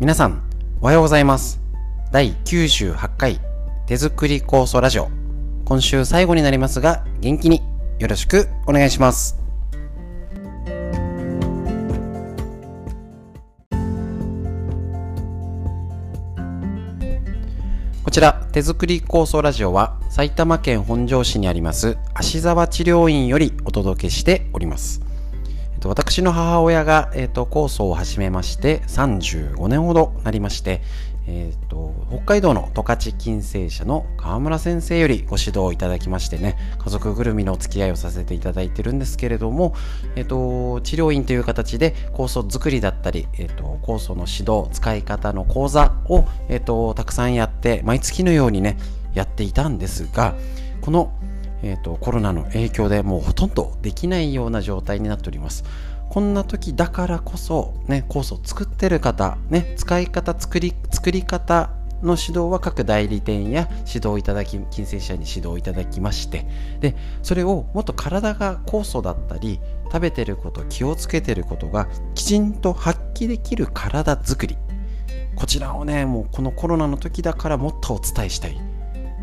皆さん、おはようございます。第98回手作り酵素ラジオ。今週最後になりますが、元気によろしくお願いします。こちら、手作り酵素ラジオは埼玉県本庄市にあります芦沢治療院よりお届けしております。と私の母親が、えっと、酵素を始めまして35年ほどなりまして、えっと、北海道の十勝金星社の川村先生よりご指導いただきましてね、家族ぐるみのお付き合いをさせていただいてるんですけれども、えっと、治療院という形で酵素作りだったり、えっと、酵素の指導、使い方の講座を、えっと、たくさんやって、毎月のようにね、やっていたんですが、このえー、とコロナの影響でもうほとんどできないような状態になっております。こんな時だからこそ、ね、コースを作ってる方、ね、使い方、作り、作り方の指導は各代理店や指導いただき、金星社に指導いただきまして、で、それをもっと体が酵素だったり、食べてること、気をつけてることがきちんと発揮できる体づくり。こちらをね、もうこのコロナの時だからもっとお伝えしたい。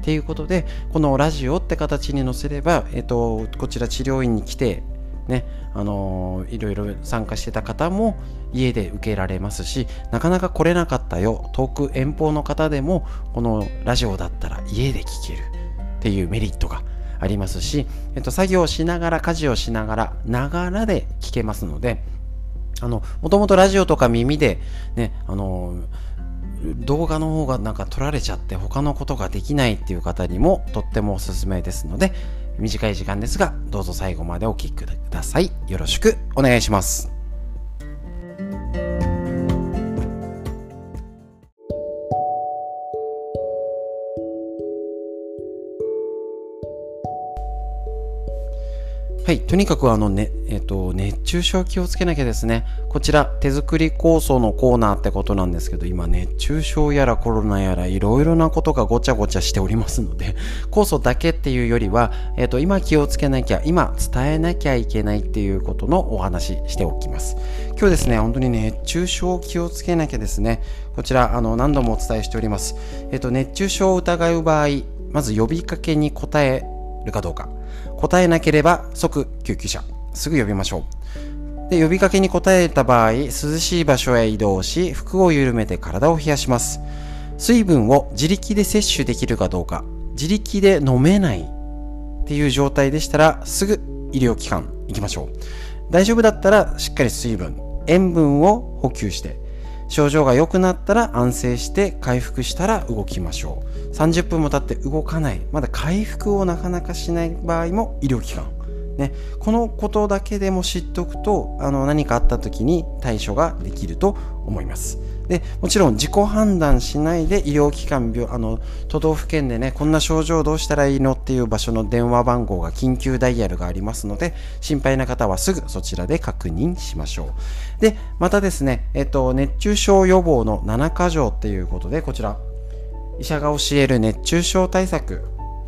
っていうことでこのラジオって形に載せれば、えっと、こちら治療院に来てねあのーいろいろ参加してた方も家で受けられますしなかなか来れなかったよ遠く遠方の方でもこのラジオだったら家で聞けるっていうメリットがありますし、えっと、作業しながら家事をしながらながらで聞けますのであのもともとラジオとか耳でねあのー動画の方がなんか撮られちゃって他のことができないっていう方にもとってもおすすめですので短い時間ですがどうぞ最後までお聴きください。よろしくお願いします。はい、とにかくあのね、えっ、と、熱中症気をつけなきゃですね。こちら、手作り酵素のコーナーってことなんですけど、今、熱中症やらコロナやら、いろいろなことがごちゃごちゃしておりますので、酵素だけっていうよりは、えっ、と、今気をつけなきゃ、今伝えなきゃいけないっていうことのお話しておきます。今日ですね、本当に熱中症気をつけなきゃですね。こちら、あの、何度もお伝えしております。えっ、と、熱中症を疑う場合、まず呼びかけに答えるかどうか。答えなければ即救急車。すぐ呼びましょう。で、呼びかけに答えた場合、涼しい場所へ移動し、服を緩めて体を冷やします。水分を自力で摂取できるかどうか、自力で飲めないっていう状態でしたら、すぐ医療機関行きましょう。大丈夫だったら、しっかり水分、塩分を補給して、症状が良くなったら安静して回復したら動きましょう30分も経って動かない。まだ回復をなかなかしない場合も医療機関。ね、このことだけでも知っておくとあの何かあった時に対処ができると思います。でもちろん自己判断しないで医療機関病あの都道府県でねこんな症状どうしたらいいのっていう場所の電話番号が緊急ダイヤルがありますので心配な方はすぐそちらで確認しましょう。でまたですね、えっと、熱中症予防の7箇条っていうことでこちら。医者が教える熱中症対策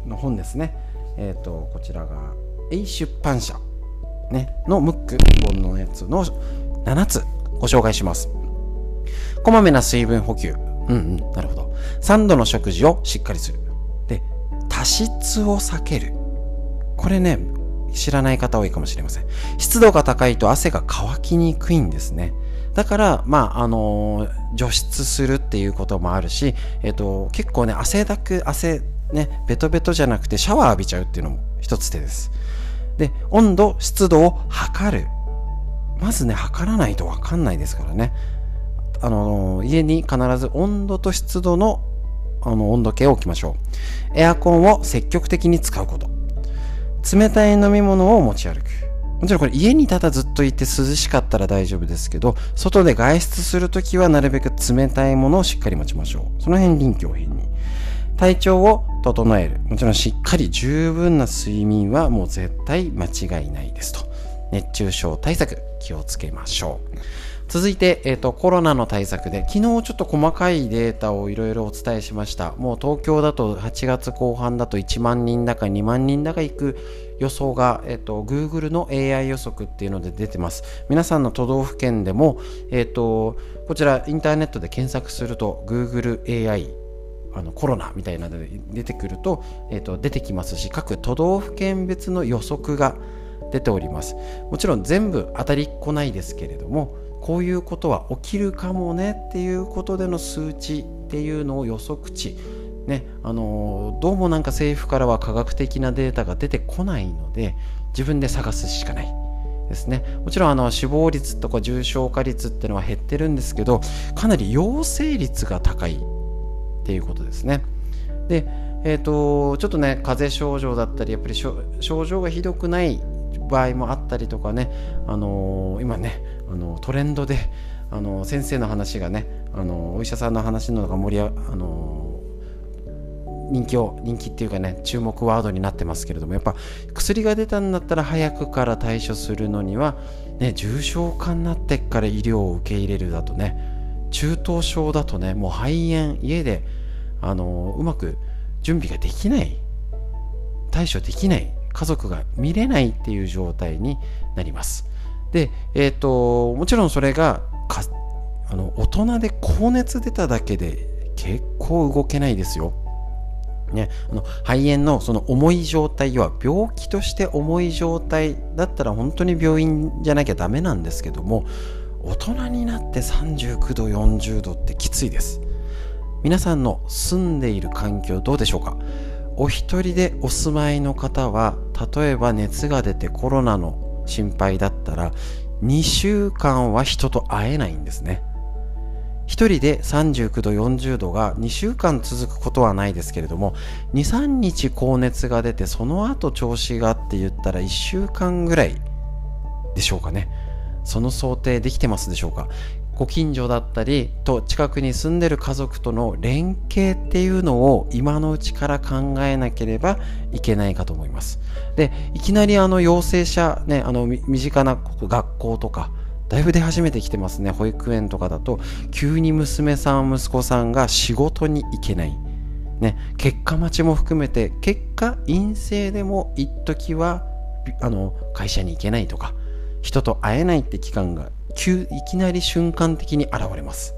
の本ですねえっとこちらが A 出版社、ね、のムック本のやつの7つご紹介します。こまめな水分補給。うんうん、なるほど。3度の食事をしっかりする。で、多湿を避ける。これね、知らない方多いかもしれません。湿度が高いと汗が乾きにくいんですね。だから、まあ、あの除湿するっていうこともあるし、えっ、と、結構ね、汗だく、汗、ね、ベトベトじゃなくてシャワー浴びちゃうっていうのも一つ手です。で、温度、湿度を測る。まずね、測らないとわかんないですからね。あの、家に必ず温度と湿度のあの温度計を置きましょう。エアコンを積極的に使うこと。冷たい飲み物を持ち歩く。もちろんこれ家にただずっといて涼しかったら大丈夫ですけど、外で外出するときはなるべく冷たいものをしっかり持ちましょう。その辺臨機応変に。体調を整える。もちろんしっかり十分な睡眠はもう絶対間違いないですと。熱中症対策気をつけましょう。続いて、え、ー、と、コロナの対策で、昨日ちょっと細かいデータをいろいろお伝えしました。もう東京だと8月後半だと1万人だか2万人だか行く予想が、え、ー、と、Google の AI 予測っていうので出てます。皆さんの都道府県でも、えっ、ー、と、こちらインターネットで検索すると Google AI あのコロナみたいなので出てくると,、えーと、出てきますし各都道府県別の予測が出ておりますもちろん全部当たりっこないですけれどもこういうことは起きるかもねっていうことでの数値っていうのを予測値。ねあのどうもなんか政府からは科学的なデータが出てこないので自分で探すしかないですね。もちろんあの死亡率とか重症化率っていうのは減ってるんですけどかなり陽性率が高いっていうことですね。でえーと、ちょっとね風邪症状だったりやっぱり症状がひどくない場合もあったりとかね、あのー、今ね、あのトレンドで、あの先生の話がね、あのお医者さんの話のが盛りあの人気を人気っていうかね注目ワードになってますけれどもやっぱ薬が出たんだったら早くから対処するのには、ね、重症化になってから医療を受け入れるだとね中等症だとねもう肺炎家であのうまく準備ができない対処できない家族が見れないっていう状態になります。で、えっ、ー、と、もちろんそれがあの大人で高熱出ただけで結構動けないですよ。ね、あの肺炎のその重い状態は病気として重い状態だったら本当に病院じゃなきゃダメなんですけども大人になって39度40度ってきついです皆さんの住んでいる環境どうでしょうか？お一人でお住まいの方は例えば熱が出てコロナの心配だったら2週間は人と会えないんですね。1人で39度40度が2週間続くことはないですけれども23日高熱が出てその後調子がって言ったら1週間ぐらいでしょうかね。その想定できてますでしょうか。ご近所だったりと近くに住んでる家族との連携っていうのを今のうちから考えなければいけないかと思います。で、いきなりあの陽性者、ね、あの身近な学校とか、だいぶ出始めてきてますね。保育園とかだと、急に娘さん、息子さんが仕事に行けない。ね、結果待ちも含めて、結果陰性でも一時はあの会社に行けないとか、人と会えないって期間が急いきなり瞬間的に現れます。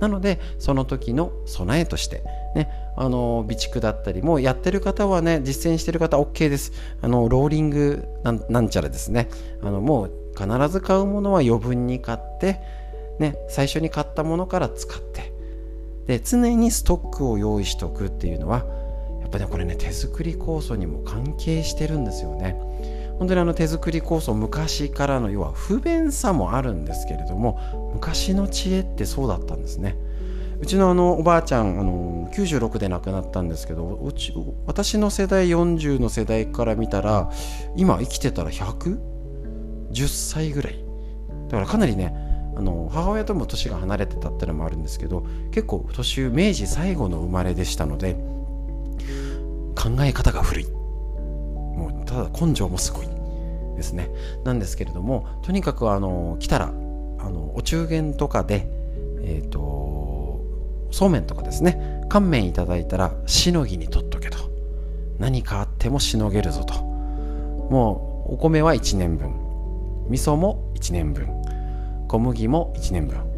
なのでその時の備えとしてねあの備蓄だったりもうやってる方はね実践してる方 OK です。あのローリングなんちゃらですね。あのもう必ず買うものは余分に買ってね最初に買ったものから使ってで常にストックを用意しておくっていうのはやっぱねこれね手作り酵素にも関係してるんですよね。本当にあの手作り酵素昔からの要は不便さもあるんですけれども昔の知恵ってそうだったんですね。うちのあのおばあちゃんあの96で亡くなったんですけどうち私の世代40の世代から見たら今生きてたら110歳ぐらい。だからかなりねあの母親とも年が離れてたってのもあるんですけど結構年明治最後の生まれでしたので考え方が古い。もうただ根性もすごいですね。なんですけれどもとにかくあの来たらあのお中元とかでえっ、ー、とそうめんとかですね乾麺いただいたらしのぎにとっとけと。何かあってもしのげるぞと。もうお米は1年分。味噌も1年分。小麦も1年分。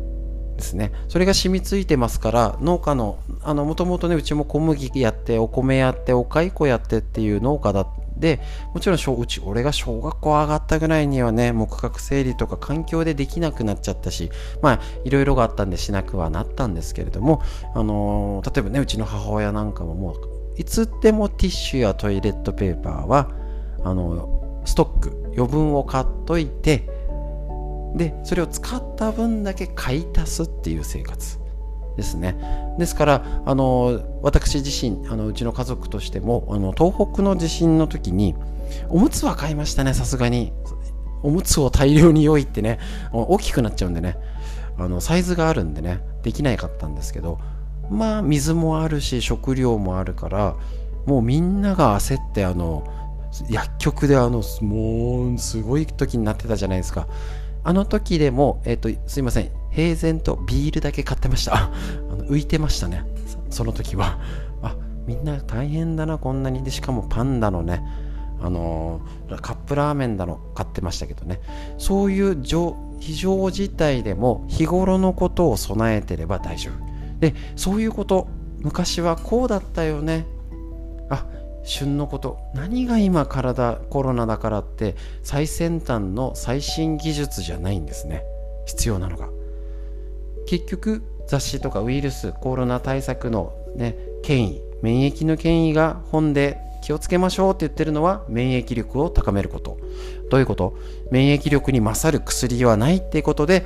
ですね。それが染みついてますから農家のあのもともとねうちも小麦やってお米やってお蚕やってっていう農家だでもちろんうち俺が小学校上がったぐらいにはね木格整理とか環境でできなくなっちゃったしまあいろいろがあったんでしなくはなったんですけれどもあのー、例えばねうちの母親なんかももういつでもティッシュやトイレットペーパーはあのストック余分を買っといてでそれを使った分だけ買い足すっていう生活ですね。ですからあの私自身あのうちの家族としてもあの東北の地震の時におむつは買いましたねさすがに。おむつを大量に用意ってね大きくなっちゃうんでね。あのサイズがあるんでねできなかったんですけどまあ水もあるし食料もあるからもうみんなが焦ってあの薬局であのもうすごい時になってたじゃないですか。あの時でも、えっ、ー、と、すいません。平然とビールだけ買ってました。あの浮いてましたね。その時は。あ、みんな大変だな、こんなに。で、しかもパンダのね、あのー、カップラーメンだの買ってましたけどね。そういう非常事態でも日頃のことを備えてれば大丈夫。で、そういうこと、昔はこうだったよね。あ、旬のこと。何が今体コロナだからって最先端の最新技術じゃないんですね。必要なのが。結局雑誌とかウイルスコロナ対策のね権威免疫の権威が本で気をつけましょうって言ってるのは免疫力を高めること。どういうこと？免疫力に勝る薬はないっていうことで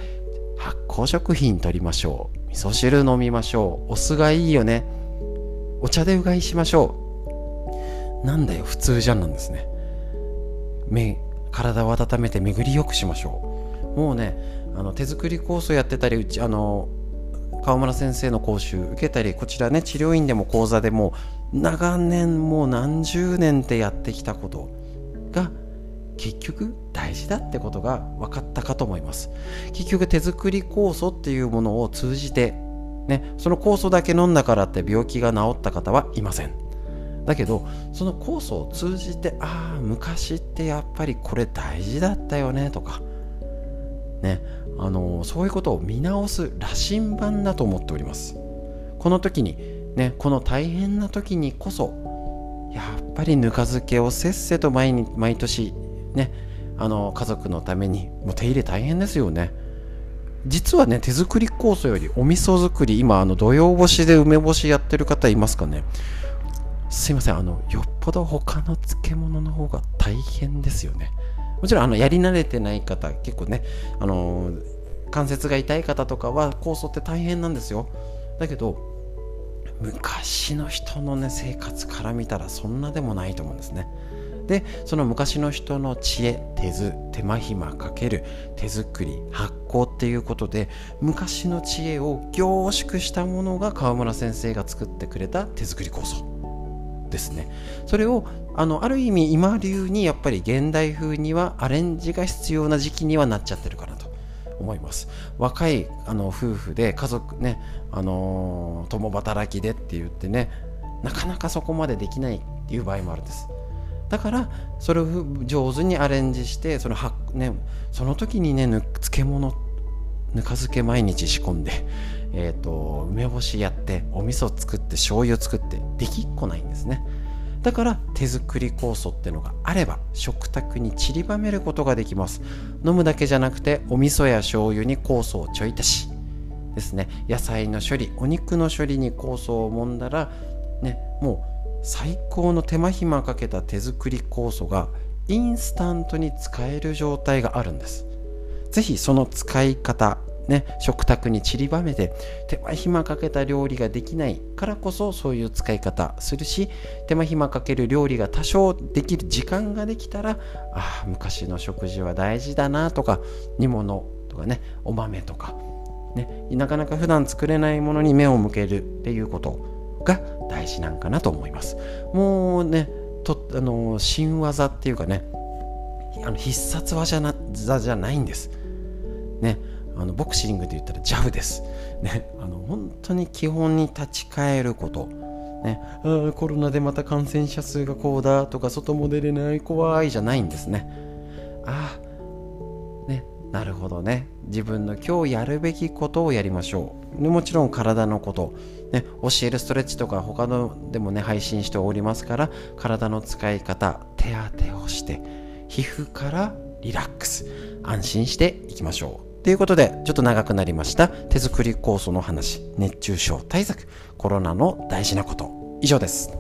発酵食品取りましょう。味噌汁飲みましょう。お酢がいいよね。お茶でうがいしましょう。なんだよ普通じゃんなんですね。目体を温めて巡りよくしましょう。もうねあの手作り酵素やってたりうちあの川村先生の講習受けたりこちらね治療院でも講座でも長年もう何十年ってやってきたことが結局大事だってことが分かったかと思います。結局手作り酵素っていうものを通じてねその酵素だけ飲んだからって病気が治った方はいません。だけどその酵素を通じてああ昔ってやっぱりこれ大事だったよねとか。ね。あのそういうことを見直す羅針盤だと思っております。この時にねこの大変な時にこそやっぱりぬか漬けをせっせと毎毎年ねあの家族のためにもう手入れ大変ですよね。実はね手作り酵素よりお味噌作り今あの土用干しで梅干しやってる方いますかね。すいません。あのよっぽど他の漬物の方が大変ですよね。もちろんあのやり慣れてない方結構ねあの関節が痛い方とかは酵素って大変なんですよ。だけど昔の人のね生活から見たらそんなでもないと思うんですね。でその昔の人の知恵手図手間暇かける手作り発酵っていうことで昔の知恵を凝縮したものが川村先生が作ってくれた手作り酵素。ですね。それをあのある意味今流にやっぱり現代風にはアレンジが必要な時期にはなっちゃってるかなと思います。若いあの夫婦で家族ねあの共働きでって言ってねなかなかそこまでできないっていう場合もあるんです。だからそれを上手にアレンジしてその、ね、その時にね漬物ってぬか漬け毎日仕込んでえーと、梅干しやってお味噌作って醤油作ってできっこないんですね。だから手作り酵素ってのがあれば食卓に散りばめることができます。飲むだけじゃなくてお味噌や醤油に酵素をちょい足しですね。野菜の処理お肉の処理に酵素を揉んだらねもう最高の手間暇かけた手作り酵素がインスタントに使える状態があるんです。是非その使い方ね、食卓に散りばめて手間暇かけた料理ができないからこそそういう使い方するし手間暇かける料理が多少できる時間ができたらああ昔の食事は大事だなとか煮物とかねお豆とか、ね、なかなか普段作れないものに目を向けるっていうことが大事なんかなと思います。もうねとあの新技っていうかねあの必殺技じゃないんですねあのボクシングで言ったらジャブです。ね、あの本当に基本に立ち返ること。ね、あコロナでまた感染者数がこうだとか外も出れない怖いじゃないんですね。ああ、ね、なるほどね。自分の今日やるべきことをやりましょう。もちろん体のこと、ね、教えるストレッチとか他のでもね配信しておりますから体の使い方手当てをして皮膚からリラックス安心していきましょうということで、ちょっと長くなりました。手作り酵素の話、熱中症対策、コロナの大事なこと。以上です。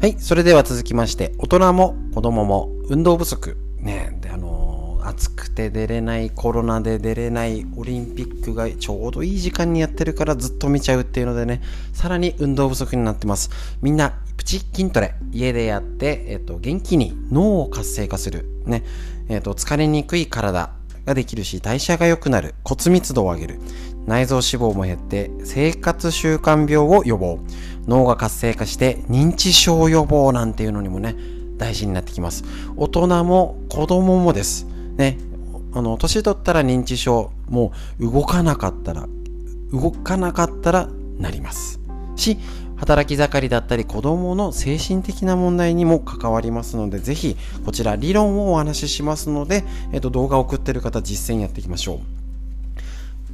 はい。それでは続きまして、大人も子供も運動不足。ね、暑くて出れない、コロナで出れない、オリンピックがちょうどいい時間にやってるからずっと見ちゃうっていうのでね、さらに運動不足になってます。みんな、プチ筋トレ、家でやって、えっと、元気に脳を活性化する。ね、えっと、疲れにくい体、ができるし、代謝が良くなる、骨密度を上げる、内臓脂肪も減って生活習慣病を予防、脳が活性化して認知症予防なんていうのにもね、大事になってきます。大人も子供もです。ね、あの、年取ったら認知症、もう動かなかったら、動かなかったらなります。し、働き盛りだったり子供の精神的な問題にも関わりますので、ぜひこちら理論をお話ししますので、えっと、動画を送ってる方実践やっていきましょう。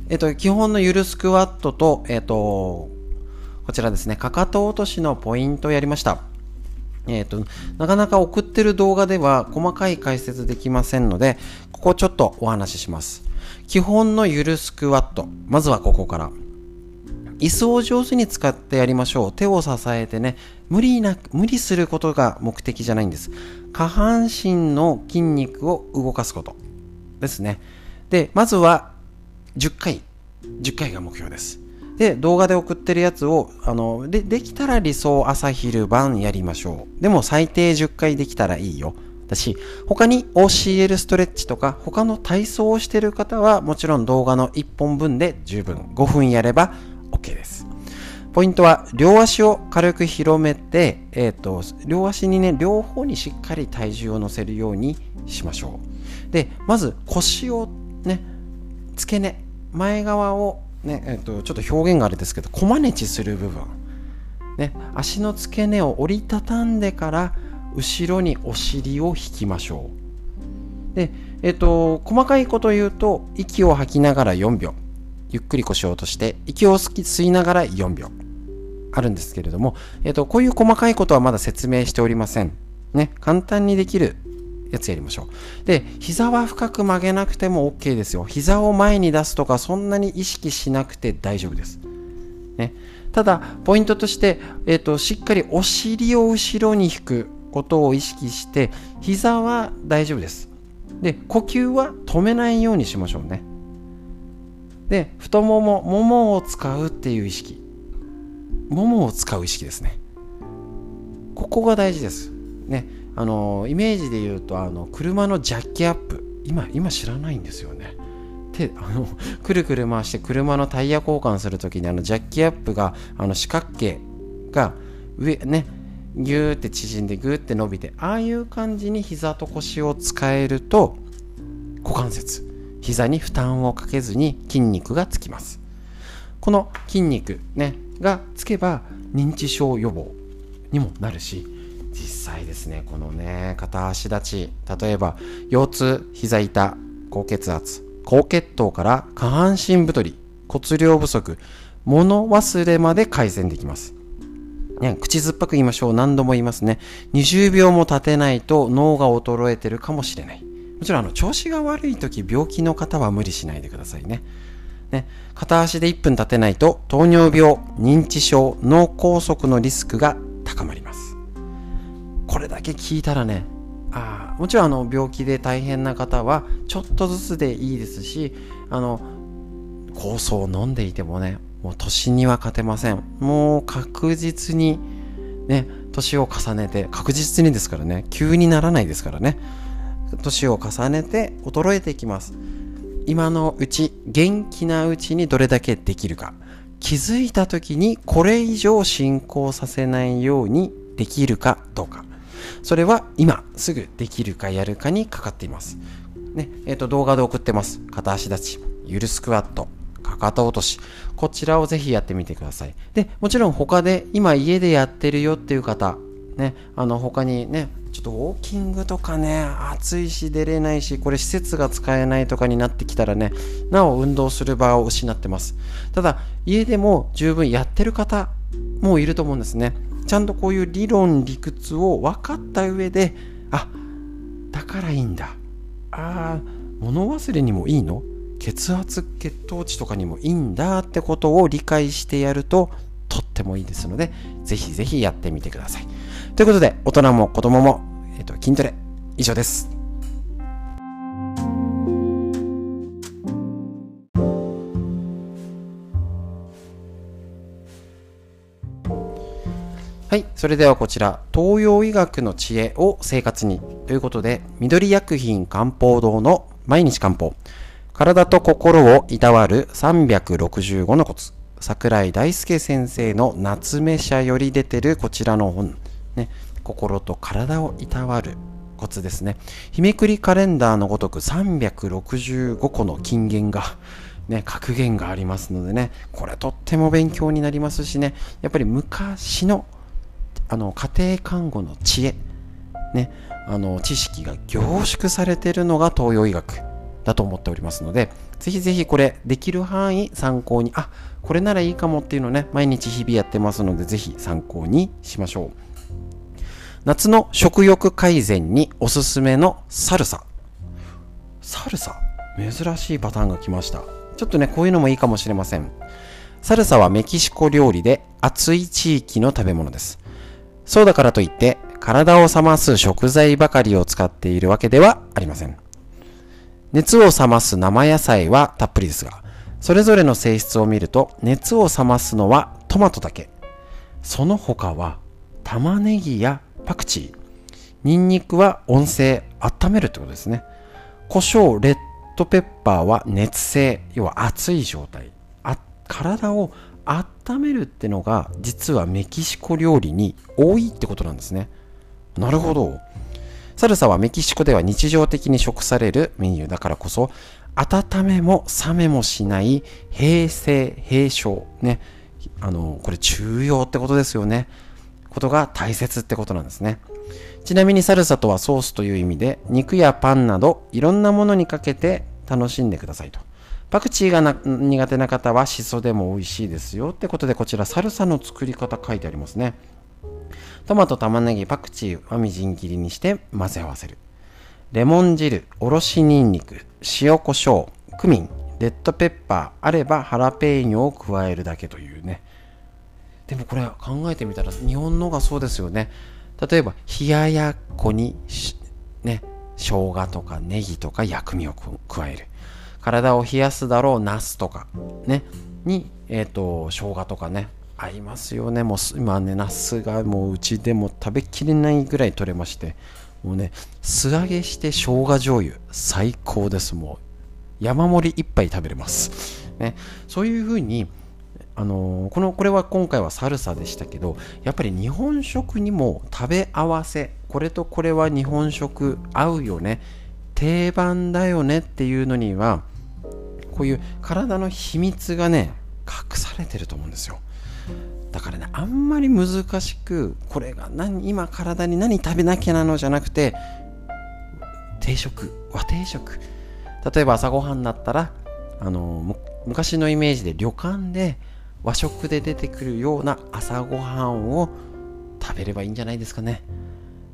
えっと、基本のゆるスクワットと、えっと、こちらですね、かかと落としのポイントをやりました。えっ、と、なかなか送ってる動画では細かい解説できませんので、ここちょっとお話しします。基本のゆるスクワット。まずはここから。椅子を上手に使ってやりましょう。手を支えてね、無理な、無理することが目的じゃないんです。下半身の筋肉を動かすことですね。で、まずは10回、10回が目標です。で、動画で送ってるやつを、あの、で、できたら理想朝昼晩やりましょう。でも最低10回できたらいいよ。だし、他に OCL ストレッチとか他の体操をしてる方はもちろん動画の1本分で十分5分やれば OK です。ポイントは両足を軽く広めて、えーと、両足にね両方にしっかり体重を乗せるようにしましょうでまず腰をね付け根前側をね、えーと、ちょっと表現があれですけどこまねちする部分、ね、足の付け根を折りたたんでから後ろにお尻を引きましょう。でえ、ー、と細かいこと言うと息を吐きながら4秒ゆっくり腰を落として息を吸いながら4秒あるんですけれども、えっ、と、こういう細かいことはまだ説明しておりません。ね、簡単にできるやつやりましょう。で、膝は深く曲げなくても OK ですよ。膝を前に出すとかそんなに意識しなくて大丈夫です。ね、ただ、ポイントとして、えっ、と、しっかりお尻を後ろに引くことを意識して、膝は大丈夫です。で、呼吸は止めないようにしましょうね。で太ももももを使うっていう意識ももを使う意識ですねここが大事ですねあのイメージで言うとあの車のジャッキアップ。今今知らないんですよね。手あのくるくる回して車のタイヤ交換するときにあのジャッキアップがあの四角形が上ねギューって縮んでグーって伸びてああいう感じに膝と腰を使えると股関節。膝に負担をかけずに筋肉がつきます。この筋肉ねがつけば認知症予防にもなるし実際ですねこのね片足立ち例えば腰痛膝痛高血圧高血糖から下半身太り骨量不足物忘れまで改善できますね、口酸っぱく言いましょう。何度も言いますね。20秒も経てないと脳が衰えてるかもしれない。もちろんあの調子が悪い時病気の方は無理しないでくださいね。ね片足で1分立てないと糖尿病、認知症、脳梗塞のリスクが高まります。これだけ聞いたらね、あもちろんあの病気で大変な方はちょっとずつでいいですし、あの酵素を飲んでいてもね、もう年には勝てません。もう確実にね、年を重ねて、確実にですからね、急にならないですからね。年を重ねて衰えていきます今のうち元気なうちにどれだけできるか気づいた時にこれ以上進行させないようにできるかどうかそれは今すぐできるかやるかにかかっています。ねえっ、ー、と動画で送ってます。片足立ち。ゆるスクワット。かかと落とし。こちらをぜひやってみてください。でもちろん他で今家でやってるよっていう方ねあの他にねちょっとウォーキングとかね、暑いし出れないし、これ施設が使えないとかになってきたらね、なお運動する場を失ってます。ただ、家でも十分やってる方もいると思うんですね。ちゃんとこういう理論、理屈を分かった上で、あ、だからいいんだ。あ、物忘れにもいいの？血圧、血糖値とかにもいいんだってことを理解してやると、とってもいいですので、ぜひぜひやってみてください。ということで、大人も子供も、えっ、ー、と、筋トレ、以上です。はい。それではこちら、東洋医学の知恵を生活にということで、緑薬品漢方堂の毎日漢方。体と心をいたわる365のコツ。桜井大輔先生の夏目社より出てるこちらの本。ね、心と体をいたわるコツですね。日めくりカレンダーのごとく365個の金言が、ね、格言がありますのでね、これとっても勉強になりますしね、やっぱり昔のあの家庭看護の知恵、ね、あの知識が凝縮されているのが東洋医学だと思っておりますので、ぜひぜひこれできる範囲参考に、あ、これならいいかもっていうのね、毎日日々やってますので、ぜひ参考にしましょう。夏の食欲改善におすすめのサルサ。サルサ？珍しいパターンが来ました。ちょっとね、こういうのもいいかもしれません。サルサはメキシコ料理で暑い地域の食べ物です。そうだからといって体を冷ます食材ばかりを使っているわけではありません。熱を冷ます生野菜はたっぷりですが、それぞれの性質を見ると熱を冷ますのはトマトだけ。その他は玉ねぎやパクチー、ニンニクは温性、温めるってことですね。胡椒、レッドペッパーは熱性、要は熱い状態。あ体を温めるってのが実はメキシコ料理に多いってことなんですね。なるほど。サルサはメキシコでは日常的に食されるメニューだからこそ、温めも冷めもしない平成、平昇。ね。あの、これ中庸ってことですよね。ことが大切ってことなんですね。ちなみにサルサとはソースという意味で肉やパンなどいろんなものにかけて楽しんでくださいと。パクチーが苦手な方はシソでも美味しいですよってことでこちらサルサの作り方書いてありますね。トマト、玉ねぎ、パクチーはみじん切りにして混ぜ合わせる。レモン汁、おろしにんにく、塩コショウ、クミン、レッドペッパーあればハラペーニョを加えるだけというね。でもこれ考えてみたら日本のがそうですよね例えば冷ややっこにね生姜とかネギとか薬味を加える体を冷やすだろうナスとかねにえっ、ー、と生姜とかね合いますよね。もう今ねナスがもううちでも食べきれないぐらい取れましてもうね素揚げして生姜醤油最高です。もう山盛り一杯食べれます。ねそういう風にあのこのこれは今回はサルサでしたけどやっぱり日本食にも食べ合わせこれとこれは日本食合うよね定番だよねっていうのにはこういう体の秘密がね隠されてると思うんですよ。だからねあんまり難しくこれが何今体に何食べなきゃなのじゃなくて定食和定食。例えば朝ごはんだったらあの昔のイメージで旅館で和食で出てくるような朝ごはんを食べればいいんじゃないですかね。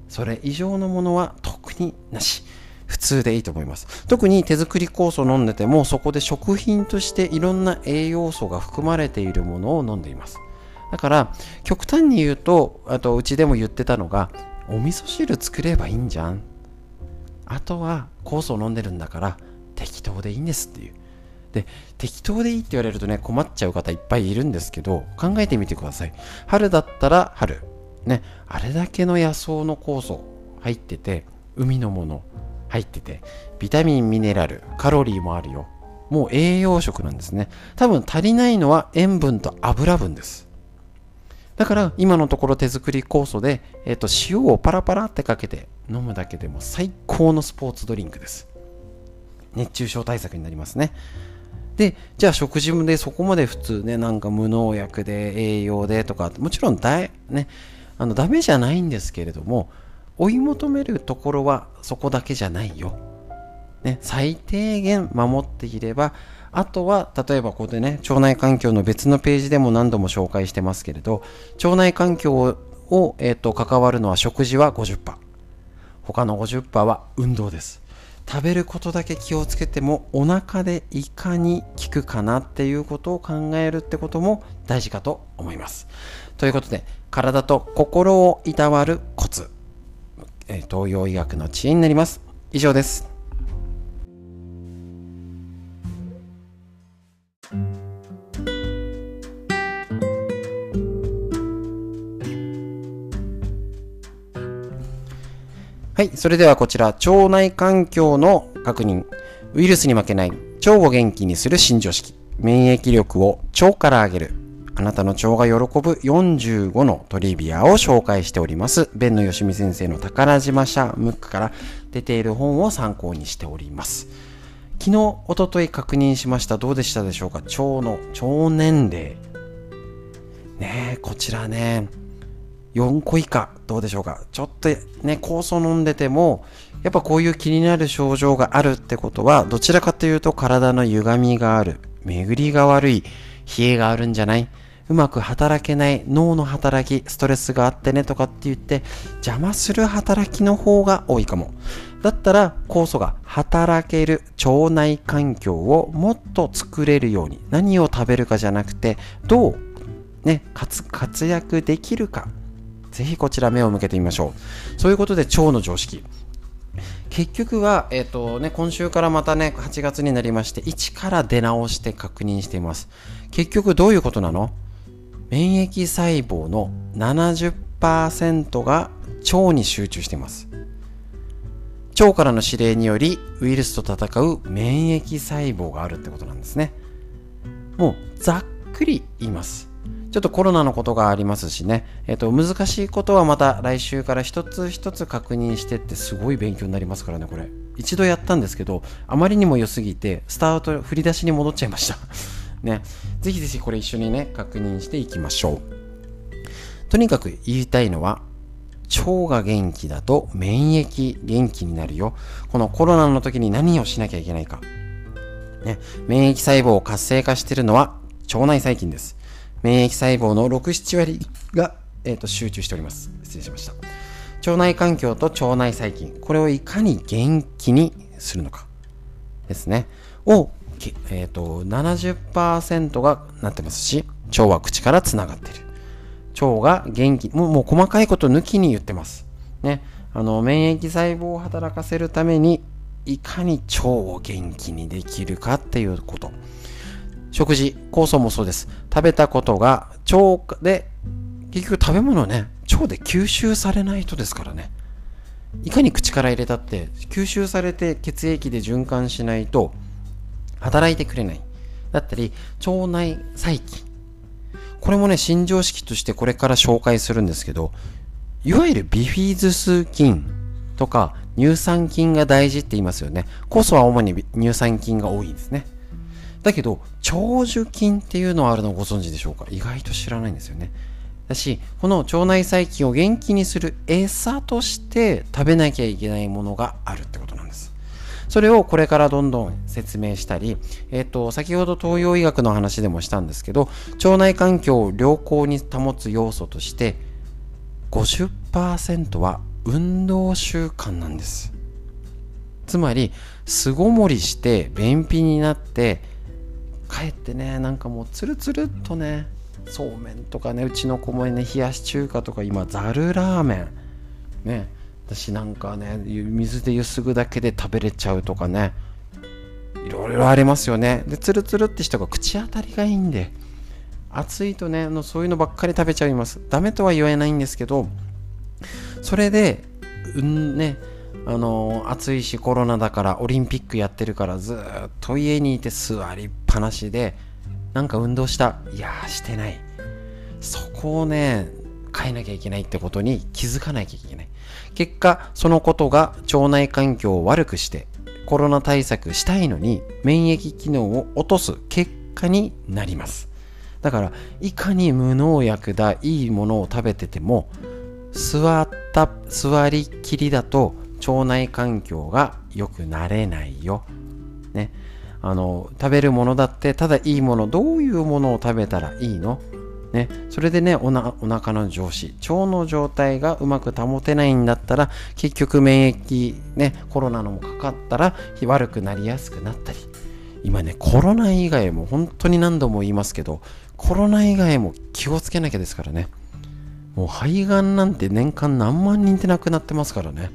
それ以上のものは特になし。普通でいいと思います。特に手作り酵素飲んでてもそこで食品としていろんな栄養素が含まれているものを飲んでいます。だから極端に言うとあとうちでも言ってたのがお味噌汁作ればいいんじゃん。あとは酵素を飲んでるんだから適当でいいんですっていう。で適当でいいって言われるとね困っちゃう方いっぱいいるんですけど考えてみてください。春だったら春。ね。あれだけの野草の酵素入ってて海のもの。入っててビタミンミネラルカロリーもあるよ。もう栄養食なんですね。多分足りないのは塩分と油分です。だから今のところ手作り酵素で、えー、と塩をパラパラってかけて飲むだけでも最高のスポーツドリンクです。熱中症対策になりますね。で、じゃあ食事でそこまで普通ね、なんか無農薬で栄養でとか、もちろんだね、あのダメじゃないんですけれども、追い求めるところはそこだけじゃないよ。ね、最低限守っていれば、あとは、例えばここでね、腸内環境の別のページでも何度も紹介してますけれど、腸内環境を、えーと関わるのは食事は50%。他の50%は運動です。食べることだけ気をつけてもお腹でいかに効くかなっていうことを考えるってことも大事かと思います。ということで体と心をいたわるコツ、東洋医学の知恵になります。以上です。はい。それではこちら、腸内環境の確認。ウイルスに負けない腸を元気にする新常識免疫力を腸から上げるあなたの腸が喜ぶ45のトリビアを紹介しております。弁野よしみ先生の宝島社ムックから出ている本を参考にしております。昨日、おととい確認しました。どうでしたでしょうか？腸の、腸年齢。ねえ、こちらね、4個以下、どうでしょうか？ちょっとね、酵素飲んでても、やっぱこういう気になる症状があるってことは、どちらかというと体の歪みがある、巡りが悪い、冷えがあるんじゃない？うまく働けない脳の働き、ストレスがあってねとかって言って邪魔する働きの方が多いかも。だったら酵素が働ける腸内環境をもっと作れるように何を食べるかじゃなくてどうね、活躍できるか。ぜひこちら目を向けてみましょう。そういうことで腸の常識。結局は、え、ー、とね、今週からまたね、8月になりまして、1から出直して確認しています。結局どういうことなの？免疫細胞の70%が腸に集中しています。腸からの指令によりウイルスと戦う免疫細胞があるってことなんですね。もうざっくり言います。ちょっとコロナのことがありますしね、えっと、難しいことはまた来週から一つ一つ確認してってすごい勉強になりますからね、これ。一度やったんですけど、あまりにも良すぎて、スタート、振り出しに戻っちゃいました。ね。ぜひぜひこれ一緒にね、確認していきましょう。とにかく言いたいのは、腸が元気だと免疫元気になるよ。このコロナの時に何をしなきゃいけないか。ね、免疫細胞を活性化しているのは腸内細菌です。免疫細胞の6、7割が、えーと、集中しております。失礼しました。腸内環境と腸内細菌、これをいかに元気にするのかですね。をえ、ー、と、70%がなってますし、腸は口からつながってる。腸が元気、もうもう細かいこと抜きに言ってます。ね。あの、免疫細胞を働かせるために、いかに腸を元気にできるかっていうこと。食事、酵素もそうです。食べたことが腸で、結局食べ物ね、腸で吸収されない人ですからね。いかに口から入れたって吸収されて血液で循環しないと働いてくれない。だったり、腸内細菌。これもね、新常識としてこれから紹介するんですけど、いわゆるビフィズス菌とか乳酸菌が大事って言いますよね。酵素は主に乳酸菌が多いんですね。だけど、長寿菌っていうのはあるのをご存知でしょうか？意外と知らないんですよね。だし、この腸内細菌を元気にする餌として食べなきゃいけないものがあるってこと。それをこれからどんどん説明したり、えっ、と、先ほど東洋医学の話でもしたんですけど、腸内環境を良好に保つ要素として、50%は運動習慣なんです。つまり、巣ごもりして便秘になって、帰ってね、なんかもうツルツルっとね、そうめんとかね、うちの子もね、冷やし中華とか今、ざるラーメン。ね、私なんかね水でゆすぐだけで食べれちゃうとかねいろいろありますよね。でツルツルって人が口当たりがいいんで暑いとねあのそういうのばっかり食べちゃいます。ダメとは言えないんですけどそれでうんねあの暑いしコロナだからオリンピックやってるからずっと家にいて座りっぱなしでなんか運動した。いやしてない。そこをね変えなきゃいけないってことに気づかなきゃいけない。結果、そのことが腸内環境を悪くして、コロナ対策したいのに免疫機能を落とす結果になります。だから、いかに無農薬だ、いいものを食べてても、座った、座りきりだと腸内環境が良くなれないよ。ね。あの、食べるものだって、ただいいもの、どういうものを食べたらいいの？ね、それでねおなお腹の上司腸の状態がうまく保てないんだったら結局免疫ねコロナのもかかったら悪くなりやすくなったり。今ねコロナ以外も本当に何度も言いますけどコロナ以外も気をつけなきゃですからね。もう肺がんなんて年間何万人って亡くなってますからね。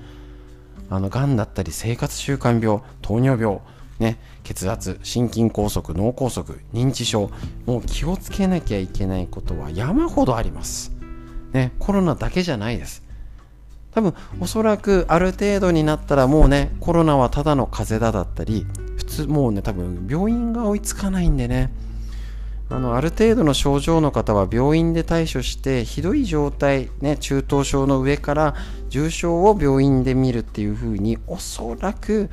あのがんだったり生活習慣病糖尿病ね、血圧、心筋梗塞、脳梗塞、認知症、もう気をつけなきゃいけないことは山ほどあります。ね、コロナだけじゃないです。多分、おそらくある程度になったらもうね、コロナはただの風邪だだったり、普つもうね多分病院が追いつかないんでねあのある程度の症状の方は病院で対処してひどい状態、ね、中等症の上から重症を病院で見るっていう風におそらく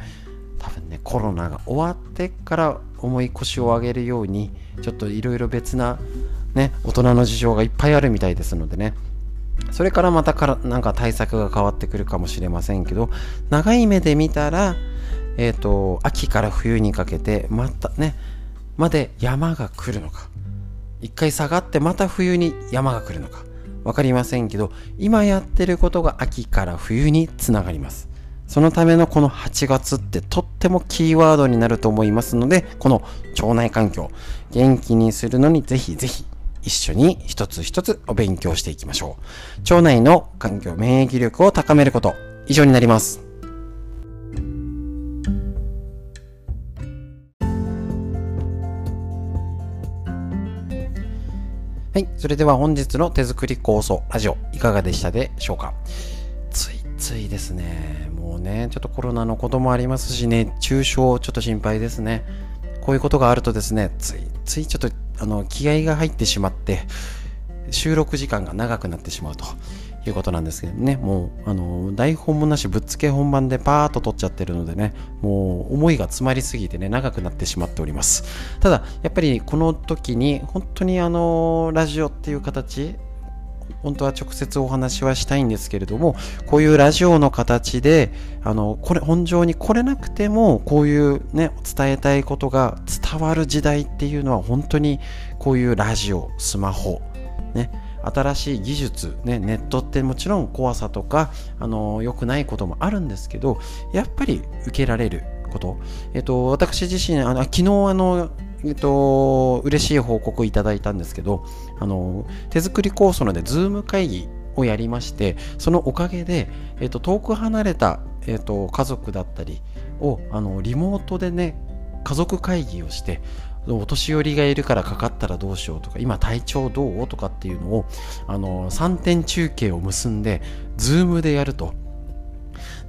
多分ねコロナが終わってから重い腰を上げるようにちょっといろいろ別な、ね、大人の事情がいっぱいあるみたいですのでね。それからまたからなんか対策が変わってくるかもしれませんけど長い目で見たら、えーと秋から冬にかけてまたねまで山が来るのか。一回下がってまた冬に山が来るのか。分かりませんけど今やってることが秋から冬につながります。そのためのこの8月ってとってもキーワードになると思いますのでこの腸内環境元気にするのにぜひぜひ一緒に一つ一つお勉強していきましょう腸内の環境免疫力を高めること以上になりますはい。それでは本日の手作り構想ラジオいかがでしたでしょうか？ついですね。もうね、ちょっとコロナのこともありますし、熱中症ちょっと心配ですね。こういうことがあるとですね、ついついちょっとあの気合が入ってしまって、収録時間が長くなってしまうということなんですけどね、もう、あの、台本もなし、ぶっつけ本番でパーッと撮っちゃってるのでね、もう、思いが詰まりすぎてね、長くなってしまっております。ただ、やっぱりこの時に、本当にあの、ラジオっていう形、本当は直接お話はしたいんですけれども、こういうラジオの形で、あの、これ、本上に来れなくても、こういうね、伝えたいことが伝わる時代っていうのは、本当にこういうラジオ、スマホ、ね、新しい技術、ね、ネットってもちろん怖さとかあの良くないこともあるんですけどやっぱり受けられること、えっと、私自身あの昨日あのえっと、嬉しい報告いただいたんですけど、あの、手作り酵素ので、ズーム会議をやりまして、そのおかげで、えっと、遠く離れた、えっと、家族だったりを、あの、リモートでね、家族会議をして、お年寄りがいるからかかったらどうしようとか今体調どう？とかっていうのをあの3点中継を結んでズームでやると。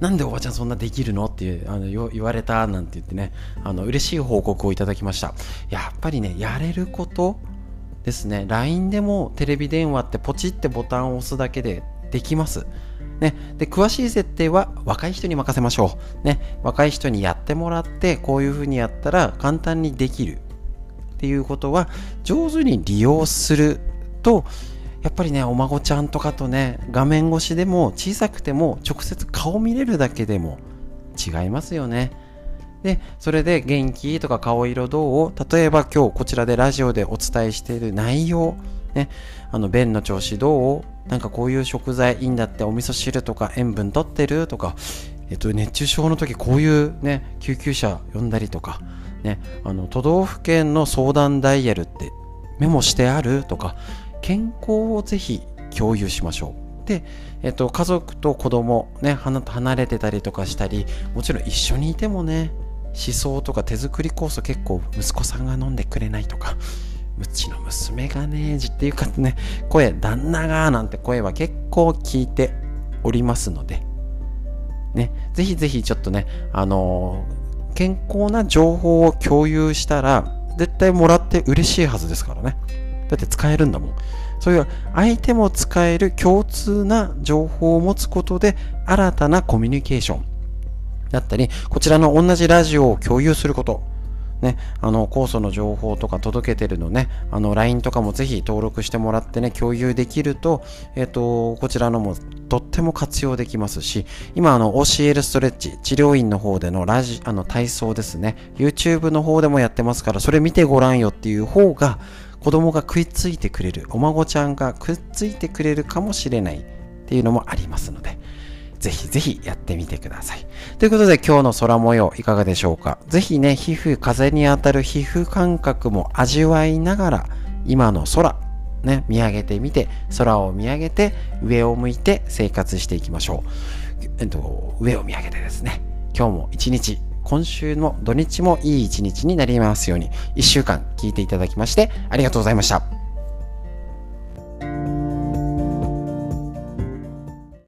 なんでおばちゃんそんなできるの？っていうあの言われたなんて言ってねあの嬉しい報告をいただきました。やっぱりねやれることですね。LINE でもテレビ電話ってポチってボタンを押すだけでできます。ね、で詳しい設定は若い人に任せましょう、ね、若い人にやってもらってこういうふうにやったら簡単にできる。っていうことは上手に利用するとやっぱりねお孫ちゃんとかとね画面越しでも小さくても直接顔見れるだけでも違いますよね。でそれで元気とか顔色どう？を例えば今日こちらでラジオでお伝えしている内容。ねあの便の調子どう？なんかこういう食材いいんだってお味噌汁とか塩分とってるとか。えっと熱中症の時こういうね救急車呼んだりとか。ね、あの都道府県の相談ダイヤルってメモしてあるとか。健康をぜひ共有しましょう。で、えっと、家族と子供ね離れてたりとかしたりもちろん一緒にいてもね思想とか手作り酵素結構息子さんが飲んでくれないとかうちの娘がねじっていうかね声旦那がなんて声は結構聞いておりますのでねぜひぜひちょっとねあのー健康な情報を共有したら絶対もらって嬉しいはずですからねだって使えるんだもん。そういう相手も使える共通な情報を持つことで新たなコミュニケーションだったりこちらの同じラジオを共有すること。ね、あの、酵素の情報とか届けてるのね、あの、LINE とかもぜひ登録してもらってね、共有できると、えっ、と、こちらのもとっても活用できますし、今、あの、OCL ストレッチ、治療院の方でのラジ、あの、体操ですね、YouTube の方でもやってますから、それ見てごらんよっていう方が、子供が食いついてくれる、お孫ちゃんがくっついてくれるかもしれないっていうのもありますので、ぜひぜひやってみてください。ということで今日の空模様いかがでしょうか？ぜひね、皮膚、風に当たる皮膚感覚も味わいながら、今の空、ね、見上げてみて、空を見上げて、上を向いて生活していきましょう。えっと、上を見上げてですね、今日も一日、今週の土日もいい一日になりますように、1週間聞いていただきまして、ありがとうございました。